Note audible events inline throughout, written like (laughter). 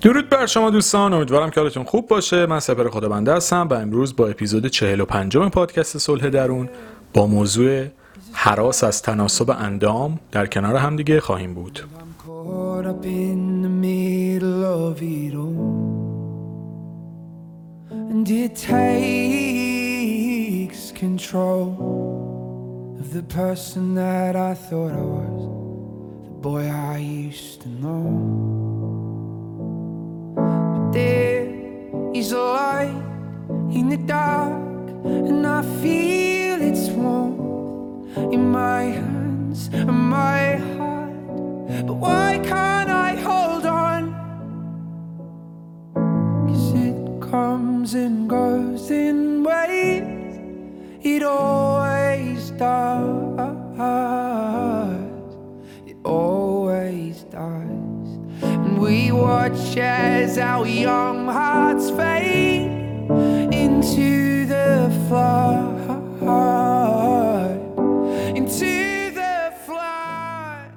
درود بر شما دوستان امیدوارم که حالتون خوب باشه. من سپر خدا بنده هستم و امروز با اپیزود 45 پادکست صلح درون با موضوع حراس از تناسب اندام در کنار همدیگه خواهیم بود. There is a light in the dark, and I feel its warmth in my hands and my heart. But why can't I hold on? Cause it comes and goes in waves, it always does. It always. We watch as our young hearts fade into the flood. Into the flood.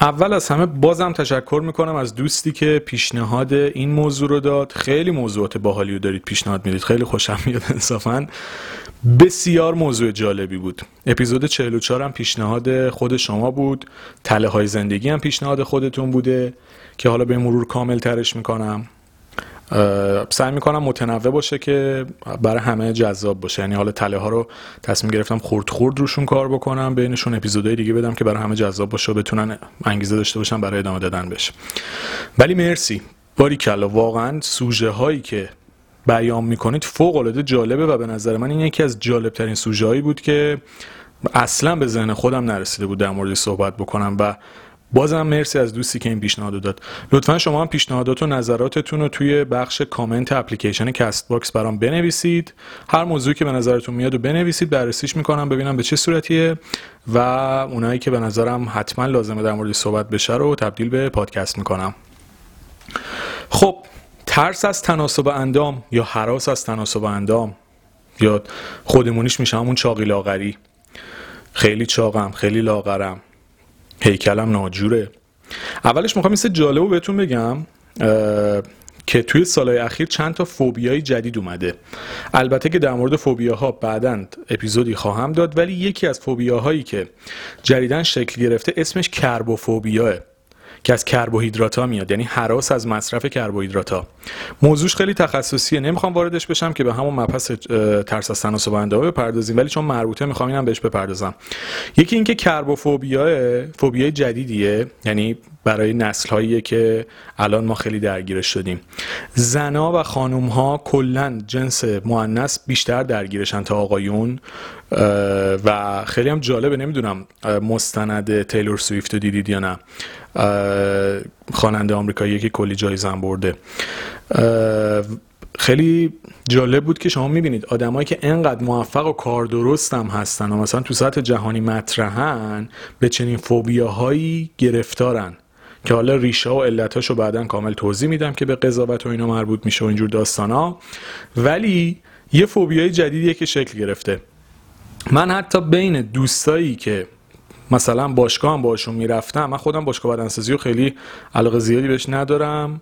اول از همه بازم تشکر می‌کنم از دوستی که پیشنهاد این موضوع رو داد خیلی موضوعات باحالی رو دارید پیشنهاد می‌دید خیلی خوشم میاد انصافا بسیار موضوع جالبی بود. اپیزود 44 هم پیشنهاد خود شما بود. تله های زندگی هم پیشنهاد خودتون بوده که حالا به مرور کامل ترش می‌کنم. سعی می‌کنم متنوع باشه که برای همه جذاب باشه. یعنی حالا تله ها رو تصمیم گرفتم خورد خورد روشون کار بکنم بینشون اپیزودهای دیگه بدم که برای همه جذاب باشه و بتونن انگیزه داشته باشن برای ادامه دادن بشه ولی مرسی. باری کلا واقعا سوژه هایی که بیان می‌کنید فوق العاده جالبه و به نظر من این یکی از جالب ترین سوژه بود که اصلا به ذهن خودم نرسیده بود در مورد صحبت بکنم و بازم مرسی از دوستی که این پیشنهاد داد. لطفا شما هم پیشنهادات و نظراتتون رو توی بخش کامنت اپلیکیشن Castbox برام بنویسید. هر موضوعی که به نظرتون میاد و بنویسید بررسیش می‌کنم ببینم به چه صورتیه و اونایی که به نظرم حتما لازمه در مورد صحبت بشه رو تبدیل به پادکست می‌کنم. خب ترس از تناسب اندام یا هراس از تناسب اندام یا خودمونیش میشه همون چاقی لاغری. خیلی چاقم خیلی لاغرم. هیکلم ناجوره. اولش می‌خوام مثل جالب بهتون بگم که توی سالهای اخیر چند تا فوبیای جدید اومده. البته که در مورد فوبیاها بعدا اپیزودی خواهم داد ولی یکی از فوبیاهایی که جدیدن شکل گرفته اسمش کربوفوبیاه. که از کربوهیدرات ها میاد یعنی حراس از مصرف کربوهیدرات ها موضوعش خیلی تخصصیه. نمی‌خوام واردش بشم که به همون مبحث ترس از تناسب اندامه بپردازیم ولی چون مربوطه می‌خوام اینم بهش بپردازم. یکی اینکه کربوفوبیا فوبیای جدیدیه یعنی برای نسل هایی که الان ما خیلی درگیرش شدیم. زنا و خانوم ها کلا جنس مؤنث بیشتر درگیرشن تا آقایون و خیلی هم جالبه. نمی‌دونم مستند تیلور سویفت رو دیدید یا نه. خواننده آمریکایی که کلی جایزه برده. خیلی جالب بود که شما می‌بینید آدمایی که انقدر موفق و کار درست هم هستن و مثلا تو سطح جهانی مطرحن به چنین فوبیاهایی گرفتارن که حالا ریشه و علتاشو بعدا کامل توضیح میدم که به قضاوت و اینا مربوط میشه و اینجور داستانا. ولی یه فوبیای جدیدیه که شکل گرفته. من حتی بین دوستایی که مثلا باشگاه هم باشون می‌رفتم. من خودم باشگاه بدنسازی رو خیلی علاقه زیادی بهش ندارم.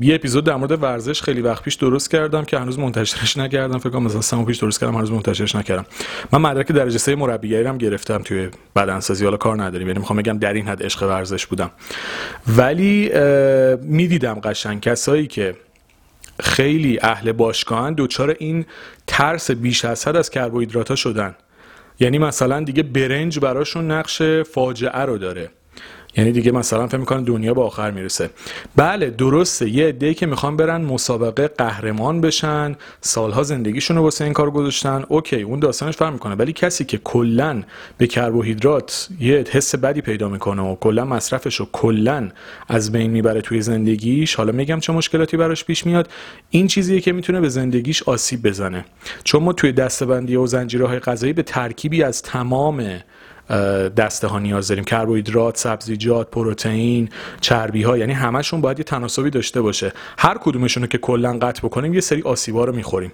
یه اپیزود در مورد ورزش خیلی وقت پیش درست کردم که هنوز منتشرش نکردم. فکر کنم مثلا سه پیش درست کردم هنوز منتشرش نکردم. من مدرک درجه سه مربیگری هم گرفتم توی بدنسازی. حالا کار نداریم. یعنی می‌خوام بگم در این حد عشق ورزش بودم. ولی می‌دیدم قشنگ کسایی که خیلی اهل باشگاهن دوچار این ترس بیش از حد از کربوهیدرات شدن. یعنی مثلا دیگه برنج براشون نقش فاجعه رو داره. یعنی دیگه مثلا فکر می‌کنن دنیا به آخر می‌رسه. بله درسته. یه عده که می‌خوان برن مسابقه قهرمان بشن سالها زندگیشون رو واسه این کار گذاشتن. اوکی اون داستانش فرق می‌کنه. ولی کسی که کلا به کربوهیدرات یه حس بدی پیدا می‌کنه و کلا مصرفش رو کلا از بین می‌بره توی زندگیش حالا میگم چه مشکلاتی براش پیش میاد این چیزیه که می‌تونه به زندگیش آسیب بزنه. چون ما توی دستبندی و زنجیرهای غذایی به ترکیبی از تمام دسته ها نیاز داریم. کربوهیدرات سبزیجات پروتئین چربی ها یعنی همشون باید یه تناسبی داشته باشه. هر کدومشون رو که کلا قطع بکنیم یه سری آسیبا رو می‌خوریم.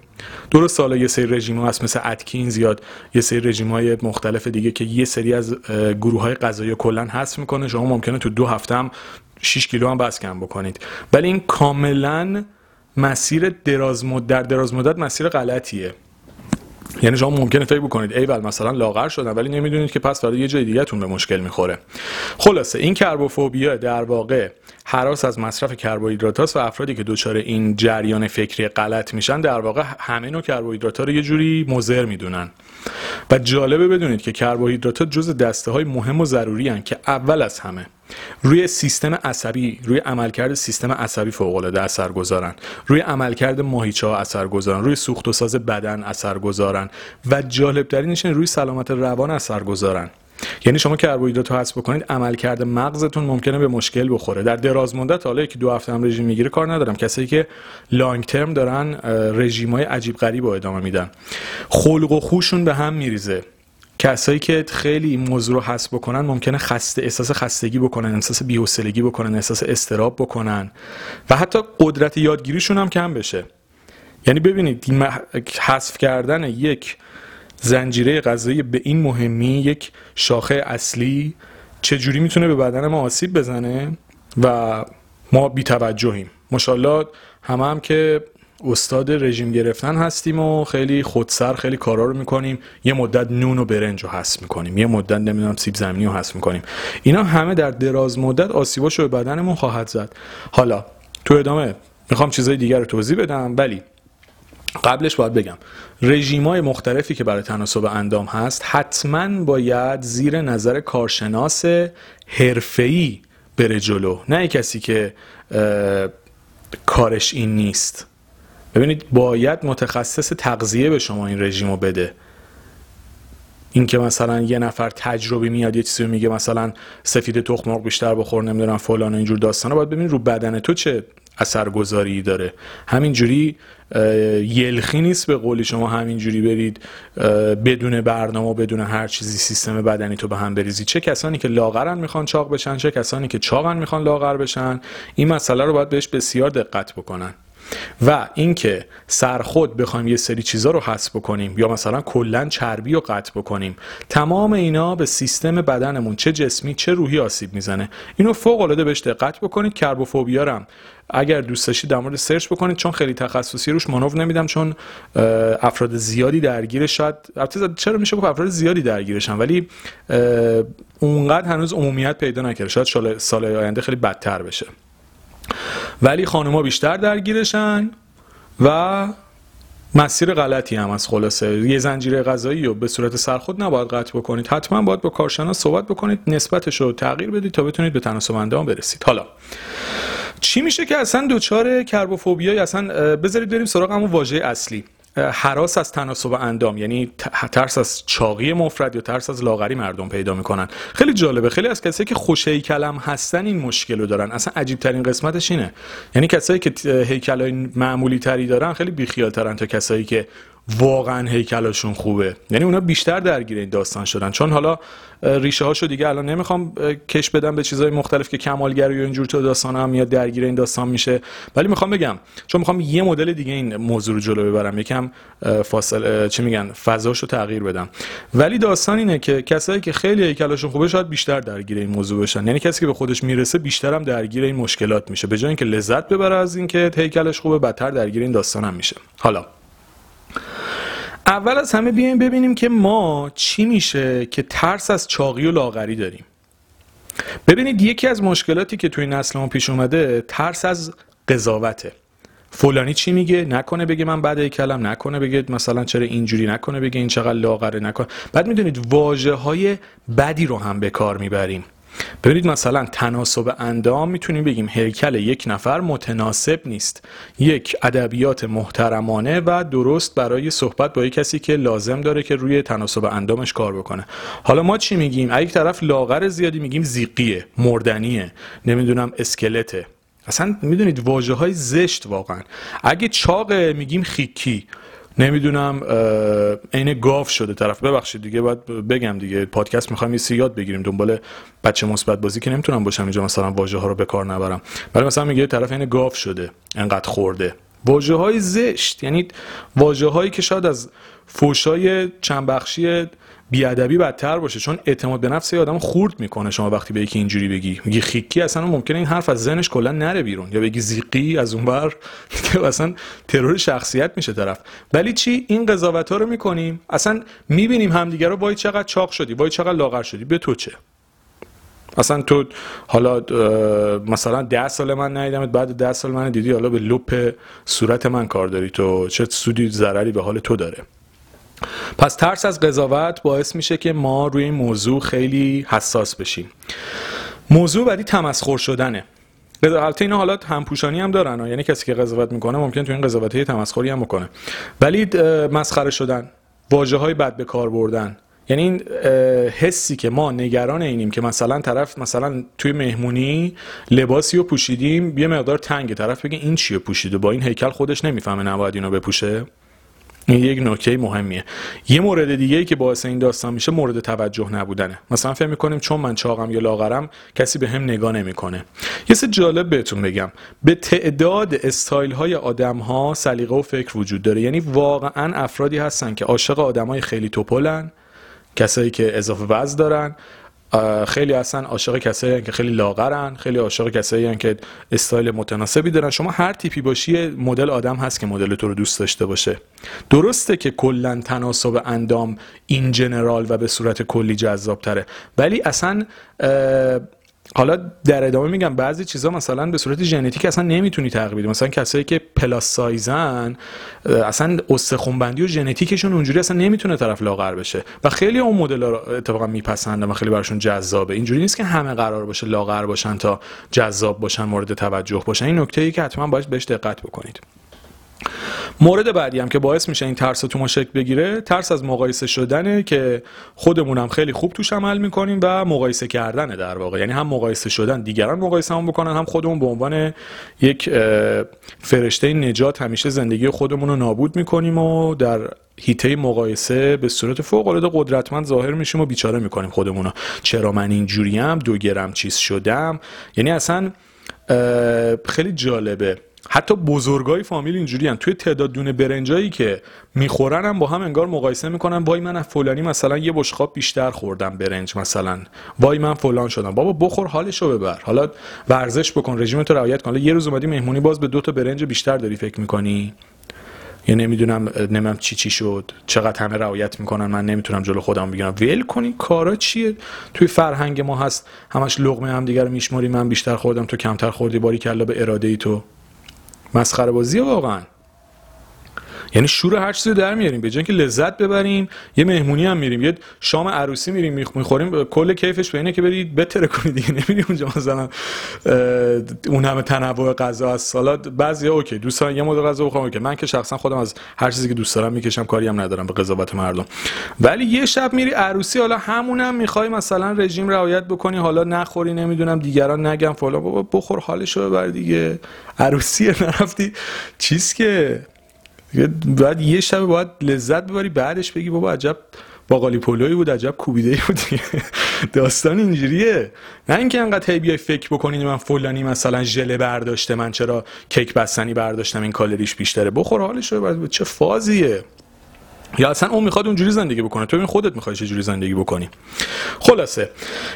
درست سالا یه سری رژیم هست مثل اتکینز یا یه سری رژیم های مختلف دیگه که یه سری از گروه های غذایی کلا حذف می‌کنه. شما ممکنه تو دو هفته هم 6 کیلو هم بس کم بکنید. ولی این کاملا مسیر دراز مدت در دراز مدت مسیر غلطیه. یعنی شما ممکنه فکر بکنید ایول مثلا لاغر شدن ولی نمی‌دونید که پس فردا یه جای دیگه تون به مشکل می‌خوره. خلاصه این کربوفوبیا در واقع حراس از مصرف کربوهیدرات و افرادی که دچار این جریان فکری غلط میشن در واقع همه نوع کربوهیدرات رو یه جوری مضر می‌دونن. و جالبه بدونید که کربوهیدرات جز دسته های مهم و ضروری هن که اول از همه روی سیستم عصبی روی عملکرد سیستم عصبی فوق العاده اثر گذارن. روی عملکرد ماهیچه ها اثر گذارن. روی سوخت و ساز بدن اثر گذارن. و جالب ترینش روی سلامت روان اثر گذارن. یعنی شما کربوهیدرات رو حذف بکنید عملکرد مغزتون ممکنه به مشکل بخوره. در دراز مدت حالا که دو هفته هم رژیم می‌گیره کار ندارم. کسایی که لانگ ترم دارن رژیم های عجیب غریب رو ادامه میدن. خلق و خوشون به هم میریزه. کسایی که خیلی این موضوع رو حس بکنن ممکنه خسته احساس خستگی بکنن احساس بی‌حوصلگی بکنن احساس استراب بکنن. و حتی قدرت یادگیریشون هم کم بشه. یعنی ببینید حذف کردن یک زنجیره غذایی به این مهمی یک شاخه اصلی چجوری می‌تونه به بدن ما آسیب بزنه؟ و ما بی توجهیم ماشاءالله همه هم که استاد رژیم گرفتن هستیم و خیلی خودسر خیلی کارا رو می‌کنیم. یه مدت نون و برنج رو حس می‌کنیم. یه مدت نمی‌دونم سیب زمینی رو حس می‌کنیم. اینا همه در دراز مدت آسیباشو به بدنمون خواهد زد. حالا تو ادامه می‌خوام چیزای دیگر رو توضیح بدم ولی قبلش باید بگم. رژیم های مختلفی که برای تناسب اندام هست حتما باید زیر نظر کارشناس حرفه‌ای بره جلو. نه کسی که کارش این نیست. ببینید باید متخصص تغذیه به شما این رژیم رو بده. اینکه مثلا یه نفر تجربی میاد یه چیزی میگه مثلا سفید تخم مرغ بیشتر بخور نمی‌دونم فلان اینجور داستانا. باید ببینید رو بدن تو چه اثرگذاری داره. همینجوری یلخی نیست به قولی شما همینجوری برید بدون برنامه بدون هر چیزی سیستم بدنی تو به هم بریزی. چه کسانی که لاغرن می‌خوان چاق بشن چه کسانی که چاقن می‌خوان لاغر بشن. این مسئله رو باید بهش بسیار دقت بکنن. و اینکه سرخود بخوایم یه سری چیزا رو حذف بکنیم یا مثلا کلا چربی رو قطع بکنیم تمام اینا به سیستم بدنمون چه جسمی چه روحی آسیب می‌زنه. اینو فوق العاده بهش دقت بکنید کربوفوبیا رو اگر دوست داشتید در مورد سرچ بکنید چون خیلی تخصصی روش مانور نمیدم چون افراد زیادی درگیر شاید چرا میشه گفت افراد زیادی درگیرشن ولی اونقدر هنوز عمومیت پیدا نکرده. شاید سال آینده خیلی بدتر بشه. ولی خانوما بیشتر درگیرشن و مسیر غلطی هم از خلاصه. یه زنجیره غذایی رو به صورت سرخود نباید قطع بکنید. حتما باید با کارشناس صحبت بکنید نسبتش رو تغییر بدید تا بتونید به تناسب اندام برسید. حالا چی میشه که اصلا دوچار کربوفوبیا اصلا بذارید بریم سراغ همون واژه اصلی. حراس از تناسب اندام یعنی ترس از چاقی مفرد یا ترس از لاغری مردم پیدا می‌کنن. خیلی جالبه. خیلی از کسایی که خوش کلم هستن این مشکل رو دارن. اصلا عجیب ترین قسمتش اینه. یعنی کسایی که هیکلای معمولی تری دارن خیلی بیخیال ترن تا کسایی که واقعا هیکلشون خوبه. یعنی اونا بیشتر درگیر این داستان شدن. چون حالا ریشه هاشو دیگه الان نمی‌خوام کش بدم به چیزهای مختلف که کمالگری و اینجور تو داستان هم میاد درگیر این داستان میشه. ولی می‌خوام بگم چون می‌خوام یه مدل دیگه این موضوع رو جلو ببرم. یکم فاصله چی میگن فضاشو تغییر بدم. ولی داستان اینه که کسایی که خیلی هیکلشون خوبه شاید بیشتر درگیر این موضوع بشن. یعنی کسی که به خودش می‌رسه بیشتر هم درگیر این مشکلات میشه. به جای اینکه لذت ببره از اینکه هیکلش خوبه بدتر درگیر این داستان هم میشه. حالا اول از همه بیایم ببینیم که ما چی میشه که ترس از چاقی و لاغری داریم. ببینید یکی از مشکلاتی که توی نسل ما پیش اومده ترس از قضاوته. فلانی چی میگه؟ نکنه بگه من بعد کلم نکنه بگه مثلا چرا اینجوری نکنه بگه این چقدر لاغره نکنه بعد می‌دونید واجه های بدی رو هم به کار می‌بریم. ببینید مثلا تناسب اندام می‌تونیم بگیم هیکل یک نفر متناسب نیست. یک ادبیات محترمانه و درست برای صحبت با یک کسی که لازم داره که روی تناسب اندامش کار بکنه. حالا ما چی میگیم؟ اگه طرف لاغر زیادی میگیم زیقیه مردنیه نمی‌دونم اسکلته. اصلا می‌دونید واجه های زشت واقعا. اگه چاقه میگیم خیکی. نمی‌دونم عین گاف شده طرف. ببخشید دیگه باید بگم دیگه پادکست می‌خوایم یه یاد بگیریم دنبال بچه مثبت بازی که نمی‌تونم باشم اینجا مثلا واژه ها رو به کار نبرم. ولی مثلا میگه طرف عین گاف شده انقدر خورده. واژه های زشت یعنی واژه هایی که شاید از فوشای چند بخشی بیادبی بدتر باشه چون اعتماد به نفس آدم خورد می‌کنه. شما وقتی به یکی اینجوری بگی میگی خیکی اصلا ممکنه این حرف از ذهنش کلا نره بیرون. یا بگی زیقی از اون بر که اصلا ترور شخصیت میشه طرف. ولی چی؟ این قضاوت ها رو می‌کنیم. اصلا می‌بینیم همدیگه رو وای چقدر چاق شدی وای چقدر لاغر شدی. به تو چه؟ اصلا تو حالا مثلا ده سال من ندیدمت بعد ده سال من دیدی حالا به لپ صورت من کار داری تو. چه سودی ضرری به حال تو داره. پس ترس از قضاوت باعث میشه که ما روی این موضوع خیلی حساس بشیم. موضوع بعدی تمسخر شدنه. البته اینا حالات همپوشانی هم دارن یعنی کسی که قضاوت می‌کنه ممکن تو این قضاوت تمسخری هم بکنه. ولی مسخره شدن واجه های بد به کار بردن. یعنی این حسی که ما نگران اینیم که مثلا طرف مثلا توی مهمونی لباسی رو پوشیدیم یه مقدار تنگه طرف بگه این چیه پوشیده؟ با این هیکل خودش نمی‌فهمه نباید اینو بپوشه. این یک نکته مهمیه. یه مورد دیگه ای که باعث این داستان میشه مورد توجه نبودنه. مثلا فکر می‌کنیم چون من چاقم یا لاغرم کسی به هم نگاه نمی‌کنه. یه سه جالب بهتون بگم. به تعداد استایل های آدم ها سلیقه و فکر وجود داره. یعنی واقعا افرادی هستن که عاشق آدمای خیلی توپلن کسایی که اضافه وزن دارن خیلی اصلا عاشق کسایی که خیلی لاغرن خیلی عاشق کسایی که استایل متناسبی دارن. شما هر تیپی باشی مدل آدم هست که مدل تو رو دوست داشته باشه. درسته که کلا تناسب اندام این general و به صورت کلی جذاب تره ولی اصلا حالا در ادامه میگم بعضی چیزا مثلا به صورت ژنتیک اصلا نمی‌تونی تغییر بدی. مثلا کسایی که plus size ن اصلا استخونبندی و ژنتیکشون اونجوری اصلا نمی‌تونه طرف لاغر بشه و خیلی اون مدل رو اتفاقا میپسندن و خیلی براشون جذابه. اینجوری نیست که همه قرار باشه لاغر باشن تا جذاب باشن مورد توجه باشن. این نکته ای که حتما باید بهش دقت بکنید. مورد بعدی هم که باعث میشه این ترس تو ما شکل بگیره ترس از مقایسه شدنه که خودمون خیلی خوب توش عمل می‌کنیم و مقایسه کردنه در واقع. یعنی هم مقایسه شدن دیگران مقایسه هم بکنن هم خودمون به عنوان یک فرشته نجات همیشه زندگی خودمون رو نابود می‌کنیم و در هیته مقایسه به صورت فوق العاده قدرتمند ظاهر میشیم و بیچاره می‌کنیم خودمون رو. چرا من اینجوریم؟ دو گرم چیز شدم؟ یعنی اصلا خیلی جالبه. حتی بزرگای فامیل اینجوری هم. توی تعداد دونه برنجایی که می‌خورن هم با هم انگار مقایسه می‌کنن. وای من از فلانی مثلا یه بشقاب بیشتر خوردم برنج مثلا. وای من فلان شدم. بابا بخور حالشو ببر. حالا ورزش بکن رژیم تو رعایت کن. یه روز اومدی مهمونی باز به دو تا برنج بیشتر داری فکر می‌کنی؟ یا نمی‌دونم نمیم چی چی شد. چقدر همه رعایت می‌کنن؟ من نمی‌تونم جلو خودم بگیرم. ول کنین کارا چیه؟ توی فرهنگ ما هست. همش لقمه هم دیگر میشماری. من بیشتر خوردم تو کمتر خوردی. باری کلا به اراده ای تو. مسخره بازی واقعا. یعنی شور هر چیزی در میاریم. به که لذت ببریم یه مهمونی هم میریم یه شام عروسی میریم می‌خوریم. کل کیفش به اینه که برید بتره کنید دیگه. (laughs) نمیریم اونجا مثلا اون همه تنوع غذا از سالاد. بعضی اوکی دوستان یه مدل غذا بخورم که من که شخصا خودم از هر چیزی که دوست دارم می‌کشم کاری هم ندارم به قضاوت مردم. ولی یه شب میری عروسی حالا همونم می‌خوای مثلا رژیم رعایت بکنی حالا نخوری نمی‌دونم دیگران نگم فلان. بابا بخور حالشو ببر دیگه. عروسی نرفتی. چیز که بعد یه شب باید لذت ببری بعدش بگی بابا عجب باقالی پلوی بود عجب کوبیده بود (laughs) داستان اینجوریه. نه اینکه انقدر هی بیای فکر بکنید من فلانی مثلا ژله برداشته من چرا کیک بستنی برداشتم این کالریش بیشتره. بخور حالش رو چه فازیه. یا اصلا اون می‌خواد اونجوری زندگی بکنه. تو این خودت می‌خوای چه جوری زندگی بکنی. خلاصه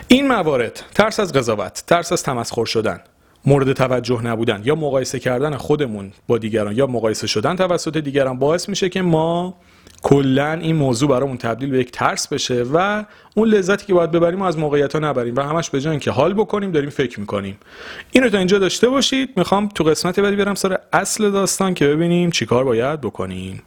این موارد ترس از قضاوت ترس از تمسخر شدن. مورد توجه نبودن یا مقایسه کردن خودمون با دیگران یا مقایسه شدن توسط دیگران باعث میشه که ما کلا این موضوع برامون تبدیل به یک ترس بشه و اون لذتی که باید ببریم از موقعیت ها نبریم و همش به جای که حال بکنیم داریم فکر می‌کنیم. اینو تا اینجا داشته باشید. می‌خوام تو قسمت بعدی برم سر اصل داستان که ببینیم چیکار باید بکنیم.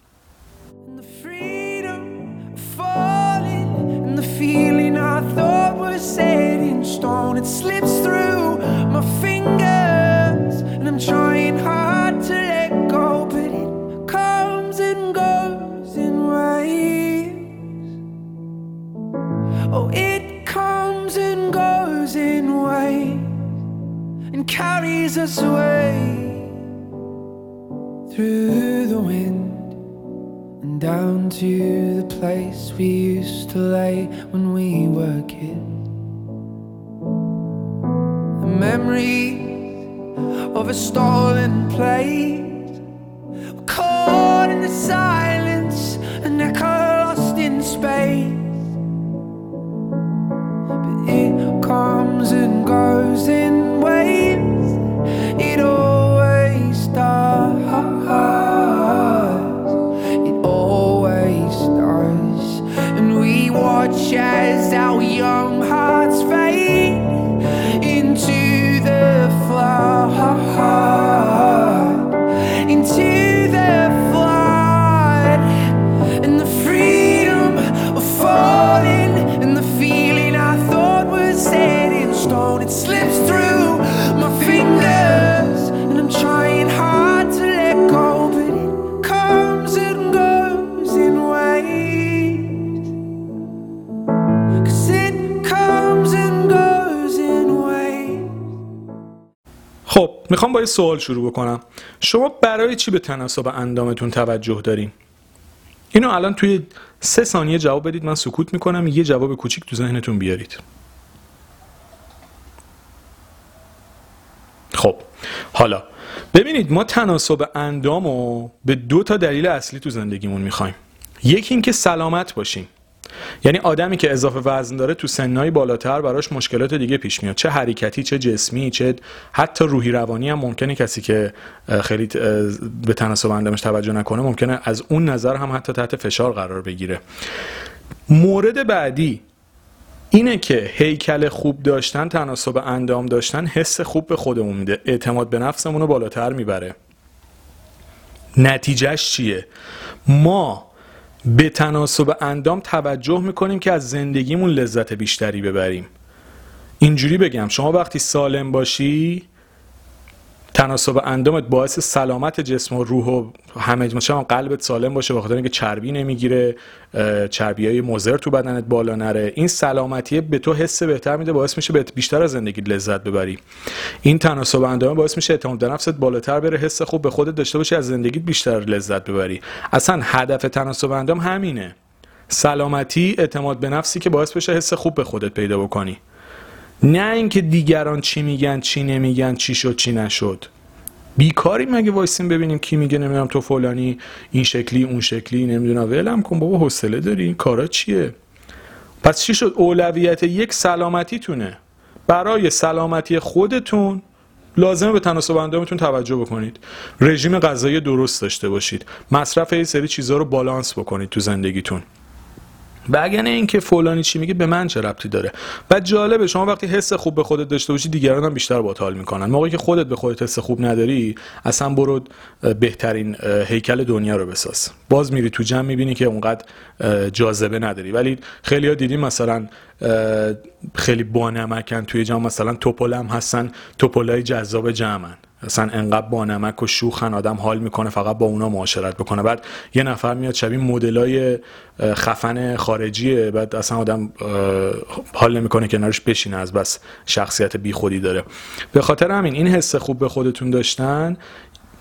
I'm trying hard to let go, but it comes and goes in waves. Oh, it comes and goes in waves and carries us away through the wind down to the place we used to lay when we were kids. The memories of a stolen place. Caught in the silence, می‌خوام با یه سوال شروع بکنم. شما برای چی به تناسب اندامتون توجه دارین؟ اینو الان توی سه ثانیه جواب بدید من سکوت می‌کنم یه جواب کوچیک تو ذهنتون بیارید. خب حالا ببینید ما تناسب اندام رو به دو تا دلیل اصلی تو زندگیمون می‌خوایم. یکی اینکه سلامت باشیم. یعنی آدمی که اضافه وزن داره تو سنهای بالاتر براش مشکلات دیگه پیش میاد. چه حرکتی چه جسمی چه حتی روحی روانی هم ممکنه کسی که خیلی به تناسب اندامش توجه نکنه ممکنه از اون نظر هم حتی تحت فشار قرار بگیره. مورد بعدی اینه که هیکل خوب داشتن تناسب اندام داشتن حس خوب به خودمون میده. اعتماد به نفسمون بالاتر می‌بره. نتیجهش چیه؟ ما به تناسب اندام توجه می‌کنیم که از زندگیمون لذت بیشتری ببریم. اینجوری بگم شما وقتی سالم باشی تناسب اندامت باعث سلامت جسم و روح و همه مثلا قلبت سالم باشه بخاطر اینکه چربی نمی‌گیره چربی های مضر تو بدنت بالا نره. این سلامتی به تو حس بهتر میده باعث میشه بهت بیشتر از زندگی لذت ببری. این تناسب اندام باعث میشه اعتماد به نفست بالاتر بره حس خوب به خودت داشته باشی از زندگیت بیشتر لذت ببری. اصلا هدف تناسب اندام همینه. سلامتی اعتماد به نفسی که باعث بشه حس خوب به خودت پیدا بکنی. نه اینکه دیگران چی میگن چی نمیگن چی شد چی نشد. بیکاری مگه وایسیم ببینیم کی میگه نمی‌دونم تو فلانی این شکلی اون شکلی نمی‌دونم. ولم کن بابا حوصله داری؟ کارا چیه؟ پس چی شد؟ اولویت یک سلامتیتونه. برای سلامتی خودتون لازمه به تناسب اندامتون توجه بکنید. رژیم غذایی درست داشته باشید. مصرف یه سری چیزها رو بالانس بکنید تو زندگیتون. و اگر نه اینکه فلانی چی میگه به من چه ربطی داره؟ و جالبه شما وقتی حس خوب به خودت داشته باشی دیگران هم بیشتر با حال می‌کنن. موقعی که خودت به خودت حس خوب نداری اصلا برو بهترین هیکل دنیا رو بساز. باز میری تو جمع می‌بینی که اونقدر جاذبه نداری. ولی خیلی ها دیدیم مثلا خیلی بانمکن توی جمع مثلا توپلم هستن توپلای جذاب جمعن. اصلا انقدر با نمک و شوخن آدم حال می‌کنه فقط با اونا معاشرت بکنه. بعد یه نفر میاد شبیه مدلای خفن خارجیه. بعد اصلا آدم حال نمی‌کنه کنارش بشینه از بس شخصیت بیخودی داره. به خاطر همین این حس خوب به خودتون داشتن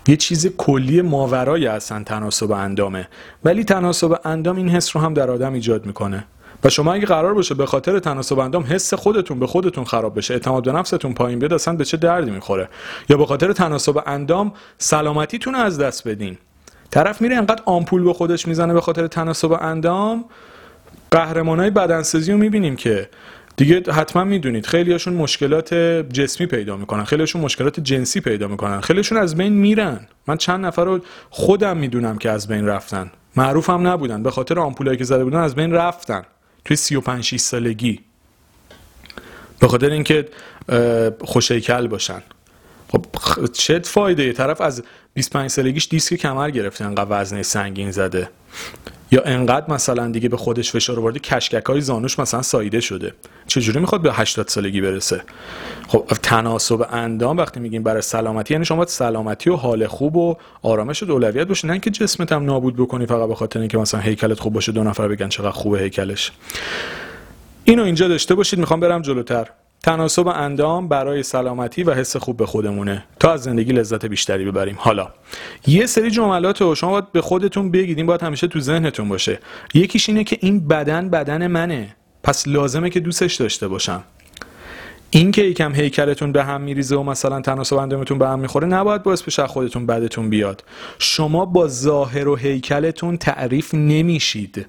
یه چیز کلی ماورای اصلا تناسب اندامه. ولی تناسب اندام این حس رو هم در آدم ایجاد می‌کنه. و شما اگه قرار باشه به خاطر تناسب اندام حس خودتون به خودتون خراب بشه اعتماد به نفستون پایین بیاد اصلا به چه دردی می‌خوره؟ یا به خاطر تناسب اندام سلامتیتون از دست بدین. طرف میره انقدر آمپول به خودش می‌زنه به خاطر تناسب اندام. قهرمانای بدنسازی رو می‌بینیم که دیگه حتما می‌دونید خیلیاشون مشکلات جسمی پیدا می‌کنن خیلیاشون مشکلات جنسی پیدا می‌کنن خیلیشون از بین میرن. من چند نفر رو خودم می‌دونم که از بین رفتن. معروف هم نبودن به خاطر آمپولایی که زده بودن از بین رفتن. توی 35 6 سالگی. به خاطر اینکه خوشیکل باشن. خب چه فایده؟ طرف از 25 سالگیش دیسک کمر گرفته انقدر وزنه سنگین زده. یا انقدر مثلا دیگه به خودش فشار آورده کشکک های زانوش مثلا سایده شده. چجوری می‌خواد به 80 سالگی برسه؟ خب تناسب اندام وقتی میگیم برای سلامتی یعنی شما باید سلامتی و حال خوب و آرامش و اولویت باشه نه اینکه جسمت هم نابود بکنی فقط به خاطر اینکه مثلا هیکلت خوب باشه دو نفر بگن چقدر خوبه هیکلش. اینو اینجا داشته باشید می‌خوام برم جلوتر. تناسب اندام برای سلامتی و حس خوب به خودمونه. تا از زندگی لذت بیشتری ببریم. حالا یه سری جملات رو شما باید به خودتون بگید این باید همیشه تو ذهنتون باشه. یکیش اینه که این بدن بدن منه. پس لازمه که دوستش داشته باشم. این که یکم هیکلتون به هم میریزه و مثلا تناسب اندامتون به هم می‌خوره نباید باعث بشه خودتون بدتون بیاد. شما با ظاهر و هیکلتون تعریف نمیشید.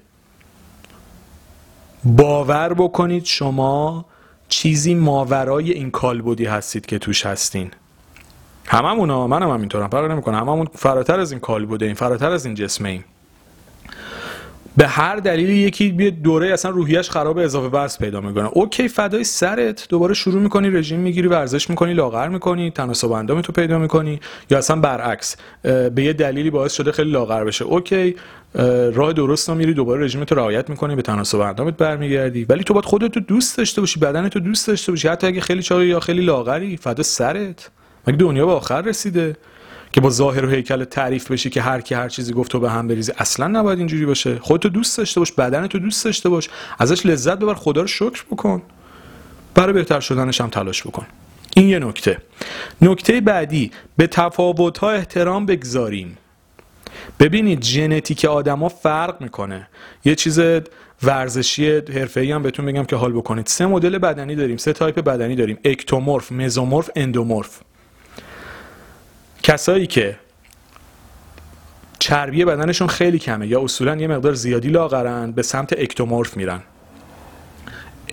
باور بکنید شما چیزی ماورای این کالبدی هستید که توش هستین. هممون منم هم همینطورم فرق نمی‌کنه. هممون فراتر از این کالبده این فراتر از این جسمه ایم به هر دلیلی یکی بیاد دوره اصلا روحیش خراب اضافه وزن پیدا می‌کنه. okay فدای سرت. دوباره شروع می‌کنی رژیم می‌گیری ورزش می‌کنی لاغر می‌کنی تناسب اندام تو پیدا می‌کنی یا اصلا برعکس به یه دلیلی باعث شده خیلی لاغر بشه. okay راه درست رو میری دوباره رژیم تو رعایت می‌کنی به تناسب اندامت برمیگردی. ولی تو باید خودت رو دوست داشته باشی بدنت رو دوست داشته باشی. حتی اگه خیلی چاقی یا خیلی لاغری فدا سرت. مگه دنیا به آخر رسیده؟ که با ظاهر و هیکل تعریف بشی که هر کی هر چیزی گفت تو به هم بریزی اصلا نباید اینجوری باشه. خودتو دوست داشته باش بدنتو دوست داشته باش ازش لذت ببر خدا رو شکر بکن. برای بهتر شدنش هم تلاش بکن. این یه نکته. نکته بعدی به تفاوت ها احترام بگذاریم. ببینید ژنتیک آدما فرق می‌کنه. یه چیز ورزشی حرفه‌ای هم بهتون بگم که حال بکنید. سه مدل بدنی داریم سه تایپ بدنی داریم. اکتومورف مزومورف اندومورف. کسایی که چربی بدنشون خیلی کمه یا اصولا یه مقدار زیادی لاغرن به سمت اکتومورف میرن.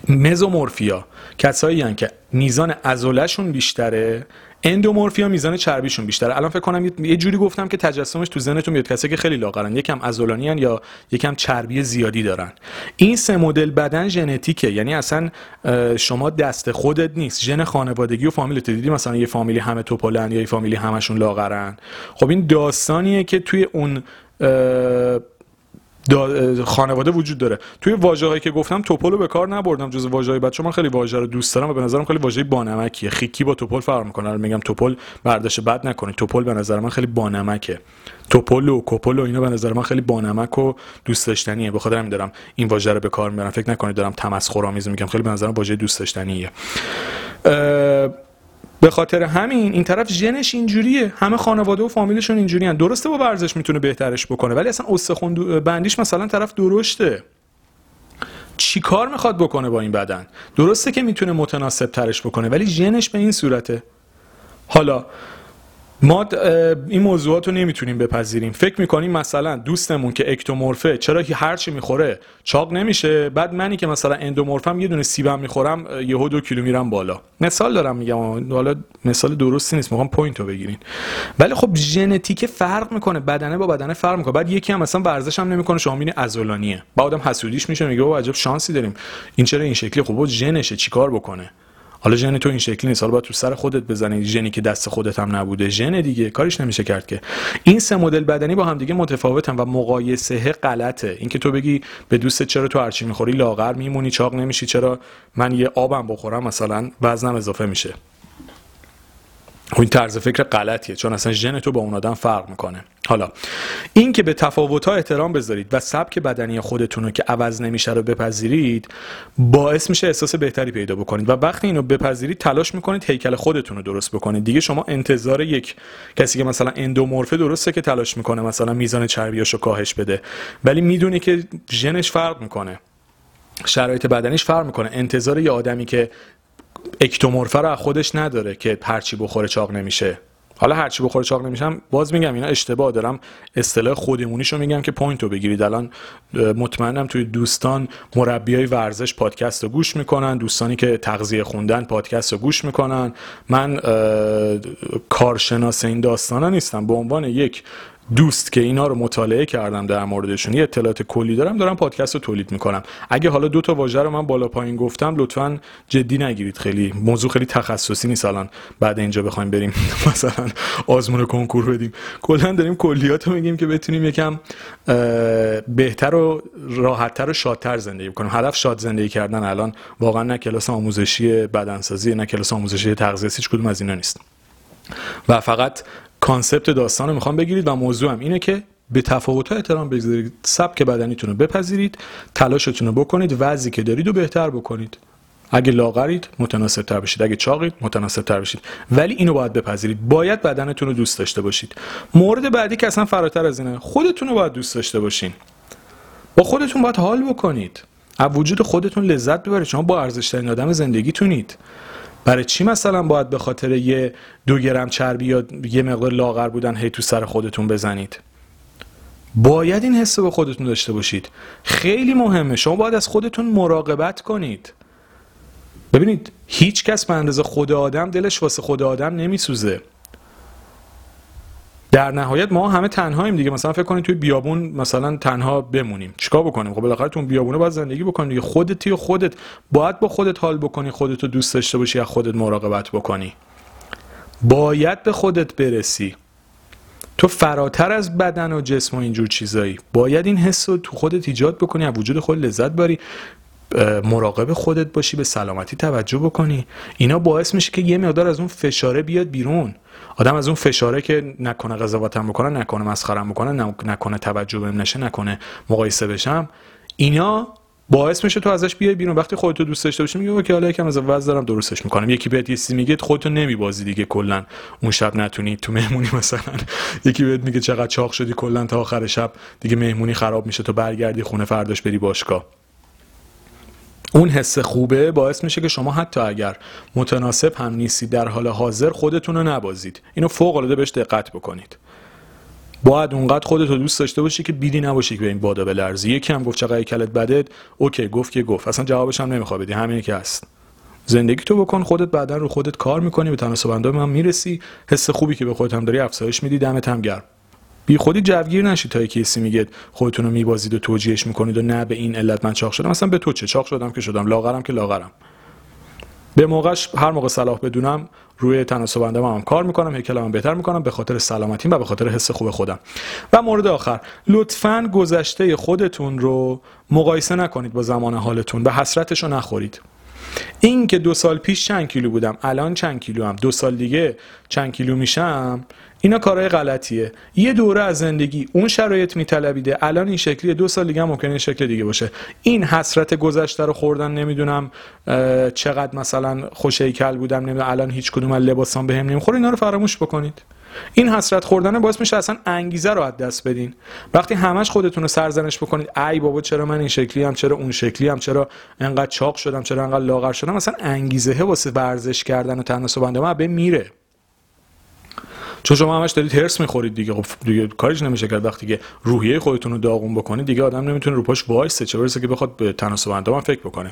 مزومورفیا کسایی که میزان ازولهشون بیشتره اندومورفیا میزان چربیشون بیشتره. الان فکر کنم یه جوری گفتم که تجسمش تو ذهنتون میاد. کسایی که خیلی لاغرن یکم ازولانی یا یکم چربی زیادی دارن. این سه مدل بدن ژنتیکه. یعنی اصلا شما دست خودت نیست. ژن خانوادگی و فامیلت دیدی مثلا یه فامیلی همه توپلن یا یه فامیلی همشون لاغرن. خب این داستانیه که توی اون خانواده وجود داره. توی واژه هایی که گفتم توپل رو به کار نبردم. جز واژه های بچه من خیلی واژه رو دوست دارم و به نظرم خیلی واژه بانمکیه. خیکی با توپل فرق می‌کنه. میگم توپل برداشت بد نکنید. توپل به نظر من خیلی بانمکه. توپل و کوپل و اینا به نظر من خیلی بانمک و دوست داشتنیه. به خاطر دارم این واژه رو به کار می‌برم. فکر نکنید دارم تمسخرآمیز میگم. خیلی به نظرم واژه دوست داشتنیه. به خاطر همین این طرف ژنش اینجوریه. همه خانواده و فامیلشون اینجوریان. درسته با ورزش می‌تونه بهترش بکنه ولی اصلا استخون بندیش مثلا طرف درشته. چی کار می‌خواد بکنه با این بدن؟ درسته که می‌تونه متناسب ترش بکنه ولی ژنش به این صورته. حالا ما این موضوعات رو نمی‌تونیم بپذیریم. فکر می‌کنیم مثلا دوستمون که اکتومورفه چرا هر چی می‌خوره چاق نمیشه؟ بعد منی که مثلا اندومورفم یه دونه سیبم می‌خورم یهو دو کیلو میرم بالا. مثال دارم میگم حالا مثال درستی نیست می‌خوام point رو بگیرین. ولی خب ژنتیک فرق می‌کنه بدنه با بدنه فرق می‌کنه. بعد یکی هم مثلا ورزش هم نمی‌کنه شما می‌بینی عضلانیه بعد آدم حسودیش میشه میگه عجب شانسی داریم. این چرا این شکلی؟ خب ژنشه چیکار بکنه؟ حالا ژن تو این شکلی نیست. حالا باید تو سر خودت بزنی. ژنی که دست خودت هم نبوده. ژن دیگه کارش نمیشه کرد که. این سه مدل بدنی با هم دیگه متفاوتن و مقایسه غلطه. اینکه تو بگی به دوست چرا تو هرچی می‌خوری لاغر میمونی چاق نمیشی چرا من یه آبم بخورم مثلا وزنم اضافه میشه. این طرز فکر غلطیه چون اصلا ژن تو با اون آدم فرق می‌کنه. حالا این که به تفاوت ها احترام بذارید و سبک بدنی خودتون رو که عوض نمیشه رو بپذیرید باعث میشه احساس بهتری پیدا بکنید. و وقتی اینو بپذیرید تلاش می‌کنید هیکل خودتون رو درست بکنید. دیگه شما انتظار یک کسی که مثلا اندومورفه درسته که تلاش می‌کنه مثلا میزان چربیاشو رو کاهش بده. ولی می‌دونی که ژنش فرق می‌کنه. شرایط بدنیش فرق می‌کنه. انتظار یه آدمی که اکتومورفه رو خودش نداره که هرچی بخوره چاق نمیشه. حالا هرچی بخوره چاق نمیشم باز میگم اینا اشتباه دارم. اصطلاح خودمونیشو میگم که point رو بگیرید. الان مطمئنم توی دوستان مربیای ورزش پادکست رو گوش می‌کنن. دوستانی که تغذیه خوندن پادکست رو گوش می‌کنن. من کارشناس این داستانا نیستم. به عنوان یک دوست که اینا رو مطالعه کردم در موردشون یه اطلاعات کلی دارم دارم پادکست رو تولید می‌کنم. اگه حالا دو تا واژه رو من بالا پایین گفتم لطفا جدی نگیرید خیلی. موضوع خیلی تخصصی نیست الان. بعد اینجا بخوایم بریم (laughs) مثلا آزمون کنکور بدیم. کلا داریم کلیات رو میگیم که بتونیم یکم بهتر و راحتتر و شادتر زندگی کنیم هدف شاد زندگی کردن الان واقعا نه کلاس آموزشی بدنسازی نه کلاس آموزشی تغذیه هیچ کدوم از اینا نیست. و فقط concept داستان رو می‌خوام بگیرید و موضوع اینه که به تفاوت احترام بگذارید. سبک بدنیتون رو بپذیرید تلاشتون رو بکنید وضعی که دارید رو بهتر بکنید. اگه لاغرید متناسب تر بشید. اگه چاقید متناسب تر بشید. ولی اینو باید بپذیرید. باید بدنتون رو دوست داشته باشید. مورد بعدی که اصلا فراتر از اینه خودتون رو باید دوست داشته باشین. با خودتون باید حال بکنید. از وجود خودتون لذت ببرید. شما با ارزش آدم زندگیتونید. برای چی مثلا باید به خاطر یه دو گرم چربی یا یه مقدار لاغر بودن هی تو سر خودتون بزنید؟ باید این حس به خودتون داشته باشید. خیلی مهمه. شما باید از خودتون مراقبت کنید. ببینید هیچ کس به اندازه خود آدم دلش واسه خود آدم نمیسوزه. در نهایت ما همه تنهاییم دیگه. مثلا فکر کنید توی بیابون مثلا تنها بمونیم. چیکار بکنیم؟ خب بالاخره تو بیابونه باید زندگی بکنیم دیگه. خودتی و خودت. باید با خودت حال بکنی خودت رو دوست داشته باشی از خودت مراقبت بکنی. باید به خودت برسی. تو فراتر از بدن و جسم و اینجور چیزایی. باید این حس رو تو خودت ایجاد بکنی از وجود خود لذت بری مراقب خودت باشی به سلامتی توجه بکنی. اینا باعث میشه که یه مقدار از اون فشاره بیاد بیرون. آدم از اون فشاره که نکنه قضاوتم بکنه نکنه مسخرم بکنه نکنه توجه بهم نشه نکنه مقایسه بشم. اینا باعث میشه تو ازش بیای بیرون. وقتی خودتو دوست داشته باشی میگه اوکی حالا یکم از وضع دارم درستش می‌کنم. یکی بهت یه میگه خودتو نمیبازی دیگه کلا. اون شب نتونی تو مهمونی مثلا. (laughs) یکی بهت میگه چقدر چاق شدی کلا تا آخر شب. دیگه مهمونی خراب میشه تو برگردی خونه فرداش بری باشگاه. اون حس خوبه باعث میشه که شما حتی اگر متناسب هم نیستید در حال حاضر خودتون رو نبازید. اینو فوق العاده بهش دقت بکنید. باید اونقدر خودت رو دوست داشته باشی که بیدی نباشی که به این بادا بلرزی. یکی هم گفت چقدر کلت بدت؟ اوکی گفت که گفت. اصلا جوابش هم نمی‌خواد بدی. همینه که هست. زندگی تو بکن خودت بعدا رو خودت کار می‌کنی به تناسب اندام می‌رسی. حس خوبی که به خودت هم داری افزایش میدی دمت هم گرم. بی خودی جوگیر نشید تا کسی میگه خودتون رو میبازید و توجیهش می‌کنید و نه به این علت من چاق شدم. مثلا به تو چه؟ چاق شدم که شدم. لاغرم که لاغرم. به موقعش هر موقع صلاح بدونم روی تناسب اندام هم کار می‌کنم هیکلم بهتر می‌کنم به خاطر سلامتیم و به خاطر حس خوب خودم. و مورد آخر لطفا گذشته خودتون رو مقایسه نکنید با زمان حالتون و حسرتش رو نخورید. این که دو سال پیش چند کیلو بودم الان چند کیلو هم دو سال دیگه چند کیلو میشم؟ اینا کارهای غلطیه. یه دوره از زندگی اون شرایط میطلبیده الان این شکلی دو سال دیگه ممکنه این شکل دیگه باشه. این حسرت گذشته رو خوردن نمی‌دونم چقدر مثلا خوش کل بودم نمی‌دونم الان هیچ کدوم از لباسام بهم نمی‌خوره. اینا رو فراموش بکنید. این حسرت خوردن باعث میشه اصلا انگیزه رو از دست بدین. وقتی همش خودتون رو سرزنش بکنید ای بابا چرا من این شکلی هم چرا اون شکلی هم چرا انقدر چاق شدم چرا انقدر لاغر شدم اصلا انگیزه واسه ورزش کردن و تناسب اندام به میره. چون شما همش دارید هرس می‌خورید دیگه. خب دیگه کارش نمیشه کرد. وقتی که روحیه خودتون رو داغون بکنید دیگه آدم نمی‌تونه رو پاش وایسه. چه برسه که بخواد به تناسب اندام فکر بکنه.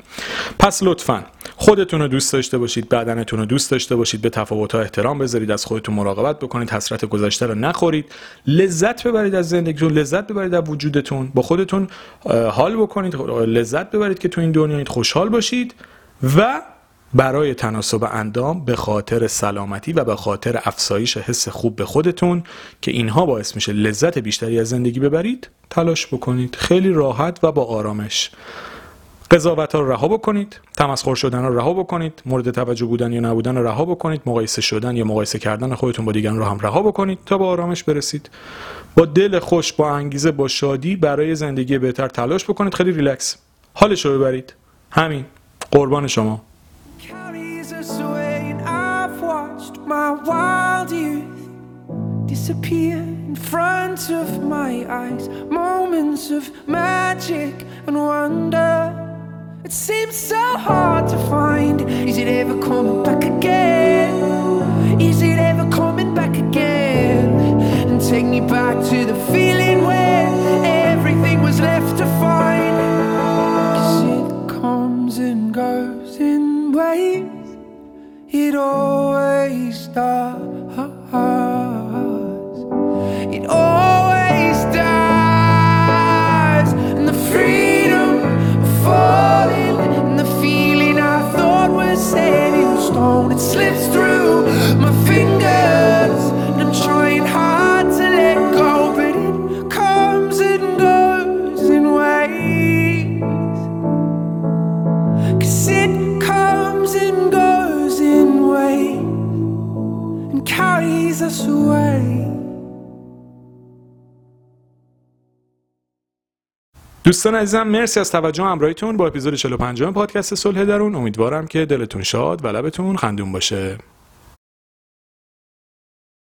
پس لطفا خودتون رو دوست داشته باشید بدنتون رو دوست داشته باشید به تفاوت‌ها احترام بذارید از خودتون مراقبت بکنید حسرت گذشته رو نخورید. لذت ببرید از زندگیتون لذت ببرید از وجودتون. با خودتون حال بکنید لذت ببرید که تو این دنیا خوشحال باشید و برای تناسب اندام به خاطر سلامتی و به خاطر افزایش حس خوب به خودتون که اینها باعث میشه لذت بیشتری از زندگی ببرید تلاش بکنید. خیلی راحت و با آرامش. قضاوت ها رو رها بکنید تمسخر شدن رو رها بکنید مورد توجه بودن یا نبودن رو رها بکنید مقایسه شدن یا مقایسه کردن خودتون با دیگران رو هم رها بکنید تا با آرامش برسید. با دل خوش با انگیزه با شادی برای زندگی بهتر تلاش بکنید خیلی ریلکس. حالش رو ببرید. همین. قربان شما. My wild youth disappear in front of my eyes. Moments of magic and wonder. It seems so hard to find. Is it ever coming back again? Is it ever coming back again? And take me back to the feeling where دوستان عزیزم مرسی از توجه همراهیتون با اپیزود 45 پادکست صلح درون. امیدوارم که دلتون شاد و لبتون خندون باشه.